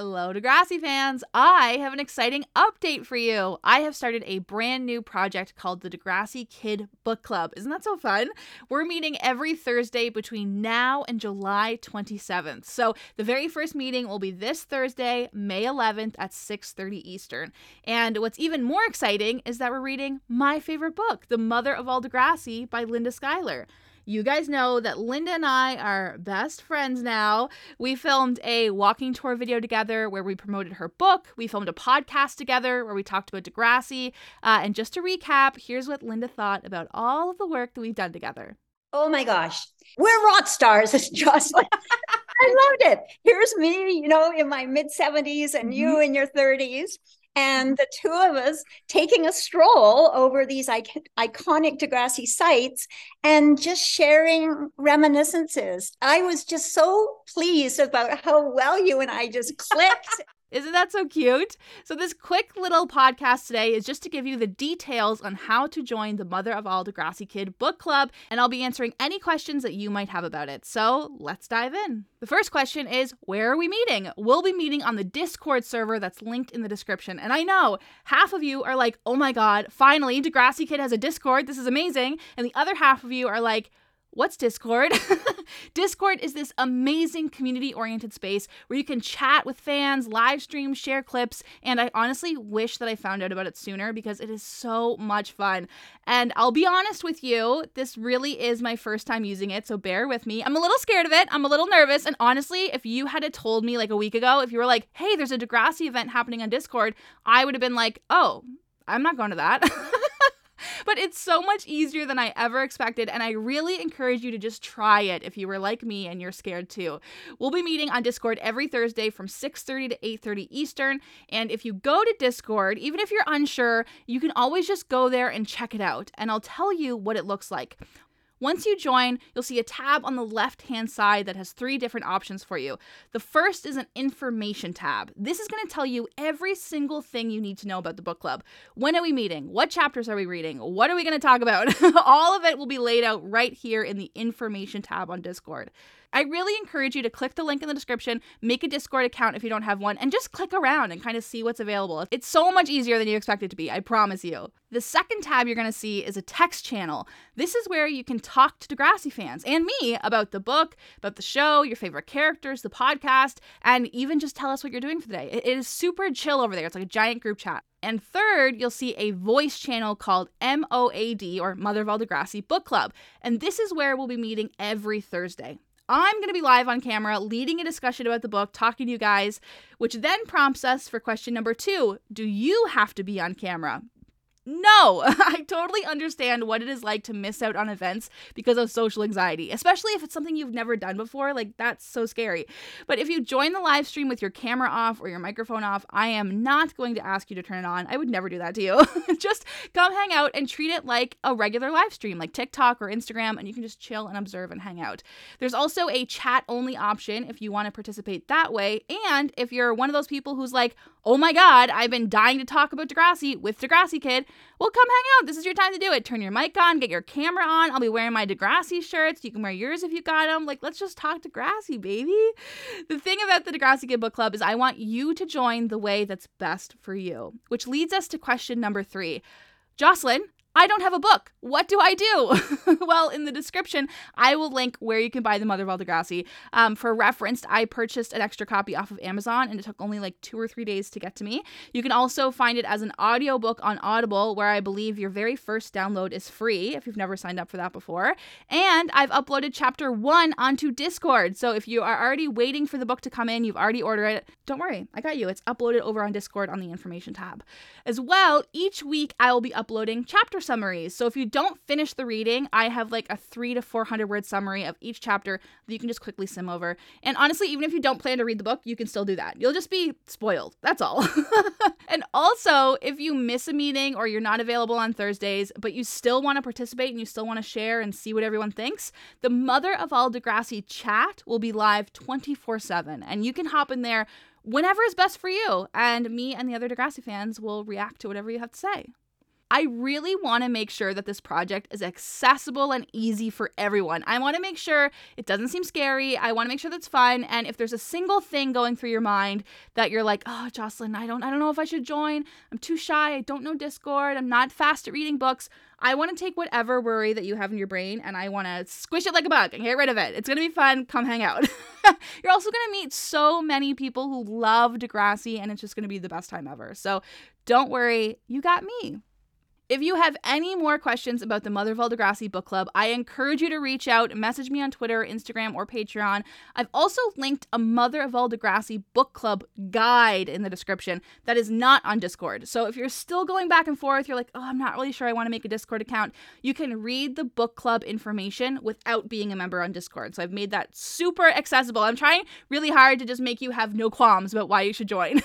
Hello, Degrassi fans. I have an exciting update for you. I have started a brand new project called the Degrassi Kid Book Club. Isn't that so fun? We're meeting every Thursday between now and July 27th. So, the very first meeting will be this Thursday, May 11th at 6:30 Eastern. And what's even more exciting is that we're reading my favorite book, The Mother of All Degrassi by Linda Schuyler. You guys know that Linda and I are best friends now. We filmed a walking tour video together where we promoted her book. We filmed a podcast together where we talked about Degrassi. Uh, and just to recap, here's what Linda thought about all of the work that we've done together. Oh my gosh, we're rock stars, Jocelyn. I loved it. Here's me, you know, in my mid 70s and mm-hmm. you in your 30s and the two of us taking a stroll over these iconic Degrassi sites and just sharing reminiscences. I was just so pleased about how well you and I just clicked. Isn't that so cute? So, this quick little podcast today is just to give you the details on how to join the Mother of All Degrassi Kid book club, and I'll be answering any questions that you might have about it. So, let's dive in. The first question is Where are we meeting? We'll be meeting on the Discord server that's linked in the description. And I know half of you are like, oh my god, finally, Degrassi Kid has a Discord. This is amazing. And the other half of you are like, What's Discord? Discord is this amazing community oriented space where you can chat with fans, live stream, share clips, and I honestly wish that I found out about it sooner because it is so much fun. And I'll be honest with you, this really is my first time using it, so bear with me. I'm a little scared of it, I'm a little nervous, and honestly, if you had told me like a week ago, if you were like, hey, there's a Degrassi event happening on Discord, I would have been like, oh, I'm not going to that. but it's so much easier than I ever expected, and I really encourage you to just try it if you were like me and you're scared too. We'll be meeting on Discord every Thursday from 6:30 to 8:30 Eastern, and if you go to Discord, even if you're unsure, you can always just go there and check it out, and I'll tell you what it looks like. Once you join, you'll see a tab on the left hand side that has three different options for you. The first is an information tab. This is going to tell you every single thing you need to know about the book club. When are we meeting? What chapters are we reading? What are we going to talk about? All of it will be laid out right here in the information tab on Discord. I really encourage you to click the link in the description, make a Discord account if you don't have one, and just click around and kind of see what's available. It's so much easier than you expect it to be, I promise you. The second tab you're going to see is a text channel. This is where you can talk to Degrassi fans and me about the book, about the show, your favorite characters, the podcast, and even just tell us what you're doing for the day. It is super chill over there. It's like a giant group chat. And third, you'll see a voice channel called MOAD or Mother of All Degrassi Book Club. And this is where we'll be meeting every Thursday. I'm going to be live on camera leading a discussion about the book, talking to you guys, which then prompts us for question number two Do you have to be on camera? No, I totally understand what it is like to miss out on events because of social anxiety, especially if it's something you've never done before. Like, that's so scary. But if you join the live stream with your camera off or your microphone off, I am not going to ask you to turn it on. I would never do that to you. just come hang out and treat it like a regular live stream, like TikTok or Instagram, and you can just chill and observe and hang out. There's also a chat only option if you want to participate that way. And if you're one of those people who's like, oh my God, I've been dying to talk about Degrassi with Degrassi Kid. Well, come hang out. This is your time to do it. Turn your mic on, get your camera on. I'll be wearing my Degrassi shirts. You can wear yours if you got them. Like, let's just talk Degrassi, baby. The thing about the Degrassi Kid Book Club is I want you to join the way that's best for you, which leads us to question number three. Jocelyn, I don't have a book. What do I do? well, in the description, I will link where you can buy The Mother of All Degrassi. Um, for reference, I purchased an extra copy off of Amazon and it took only like two or three days to get to me. You can also find it as an audiobook on Audible, where I believe your very first download is free if you've never signed up for that before. And I've uploaded chapter one onto Discord. So if you are already waiting for the book to come in, you've already ordered it, don't worry, I got you. It's uploaded over on Discord on the information tab. As well, each week I will be uploading chapter summaries. So if you don't finish the reading, I have like a three to 400 word summary of each chapter that you can just quickly sim over. And honestly, even if you don't plan to read the book, you can still do that. You'll just be spoiled. That's all. and also, if you miss a meeting or you're not available on Thursdays, but you still want to participate and you still want to share and see what everyone thinks, the Mother of All Degrassi chat will be live 24 7. And you can hop in there whenever is best for you. And me and the other Degrassi fans will react to whatever you have to say. I really want to make sure that this project is accessible and easy for everyone. I want to make sure it doesn't seem scary. I want to make sure that's fun. And if there's a single thing going through your mind that you're like, oh, Jocelyn, I don't, I don't know if I should join. I'm too shy. I don't know Discord. I'm not fast at reading books. I want to take whatever worry that you have in your brain and I want to squish it like a bug and get rid of it. It's going to be fun. Come hang out. You're also going to meet so many people who love Degrassi and it's just going to be the best time ever. So don't worry, you got me. If you have any more questions about the Mother of All Degrassi book club, I encourage you to reach out, message me on Twitter, Instagram, or Patreon. I've also linked a Mother of All Degrassi book club guide in the description that is not on Discord. So if you're still going back and forth, you're like, oh, I'm not really sure I want to make a Discord account, you can read the book club information without being a member on Discord. So I've made that super accessible. I'm trying really hard to just make you have no qualms about why you should join.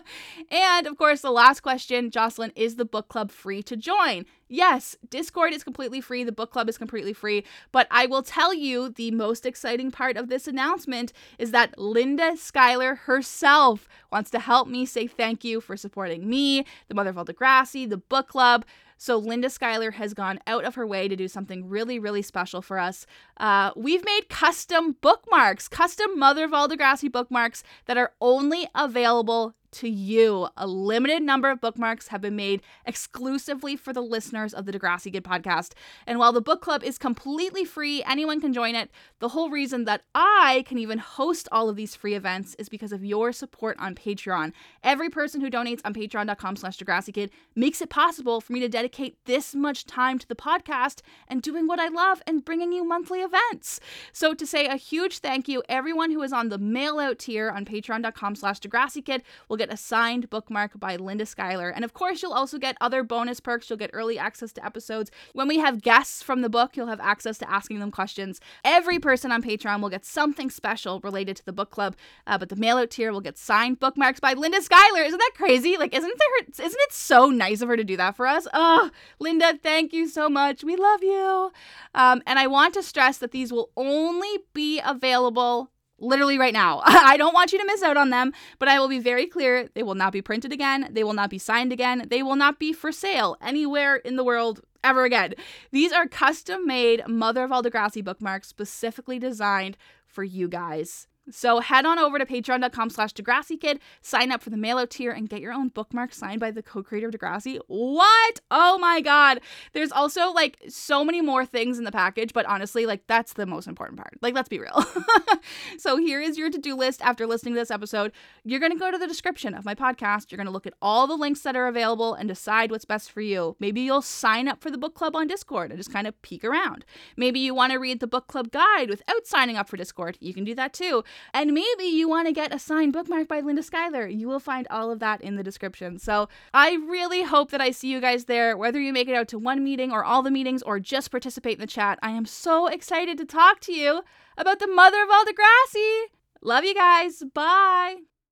and of course, the last question, Jocelyn, is the book club free to join? Join. Yes, Discord is completely free, the book club is completely free, but I will tell you the most exciting part of this announcement is that Linda Schuyler herself wants to help me say thank you for supporting me, the Mother of All Degrassi, the book club. So Linda Schuyler has gone out of her way to do something really, really special for us. Uh, we've made custom bookmarks, custom Mother of All Degrassi bookmarks that are only available to you. A limited number of bookmarks have been made exclusively for the listeners of the Degrassi Kid podcast. And while the book club is completely free, anyone can join it. The whole reason that I can even host all of these free events is because of your support on Patreon. Every person who donates on patreon.com slash Kid makes it possible for me to dedicate this much time to the podcast and doing what I love and bringing you monthly events. So to say a huge thank you, everyone who is on the mail out tier on patreon.com slash Kid will get a signed bookmark by Linda Schuyler. And of course, you'll also get other bonus perks. You'll get early access to episodes. When we have guests from the book, you'll have access to asking them questions. Every person on Patreon will get something special related to the book club, uh, but the mail out tier will get signed bookmarks by Linda Schuyler. Isn't that crazy? Like, isn't there? Isn't it so nice of her to do that for us? Oh, Linda, thank you so much. We love you. Um, and I want to stress that these will only be available literally right now. I don't want you to miss out on them, but I will be very clear they will not be printed again, they will not be signed again, they will not be for sale anywhere in the world ever again. These are custom made Mother of All Degrassi bookmarks specifically designed for you guys. So head on over to patreon.com slash Degrassi Kid, sign up for the mail out tier, and get your own bookmark signed by the co-creator of Degrassi. What? Oh my god. There's also like so many more things in the package, but honestly, like that's the most important part. Like, let's be real. so here is your to-do list after listening to this episode. You're gonna go to the description of my podcast. You're gonna look at all the links that are available and decide what's best for you. Maybe you'll sign up for the book club on Discord and just kind of peek around. Maybe you want to read the book club guide without signing up for Discord. You can do that too. And maybe you want to get a signed bookmark by Linda Schuyler. You will find all of that in the description. So I really hope that I see you guys there, whether you make it out to one meeting or all the meetings or just participate in the chat. I am so excited to talk to you about the mother of all Degrassi. Love you guys. Bye.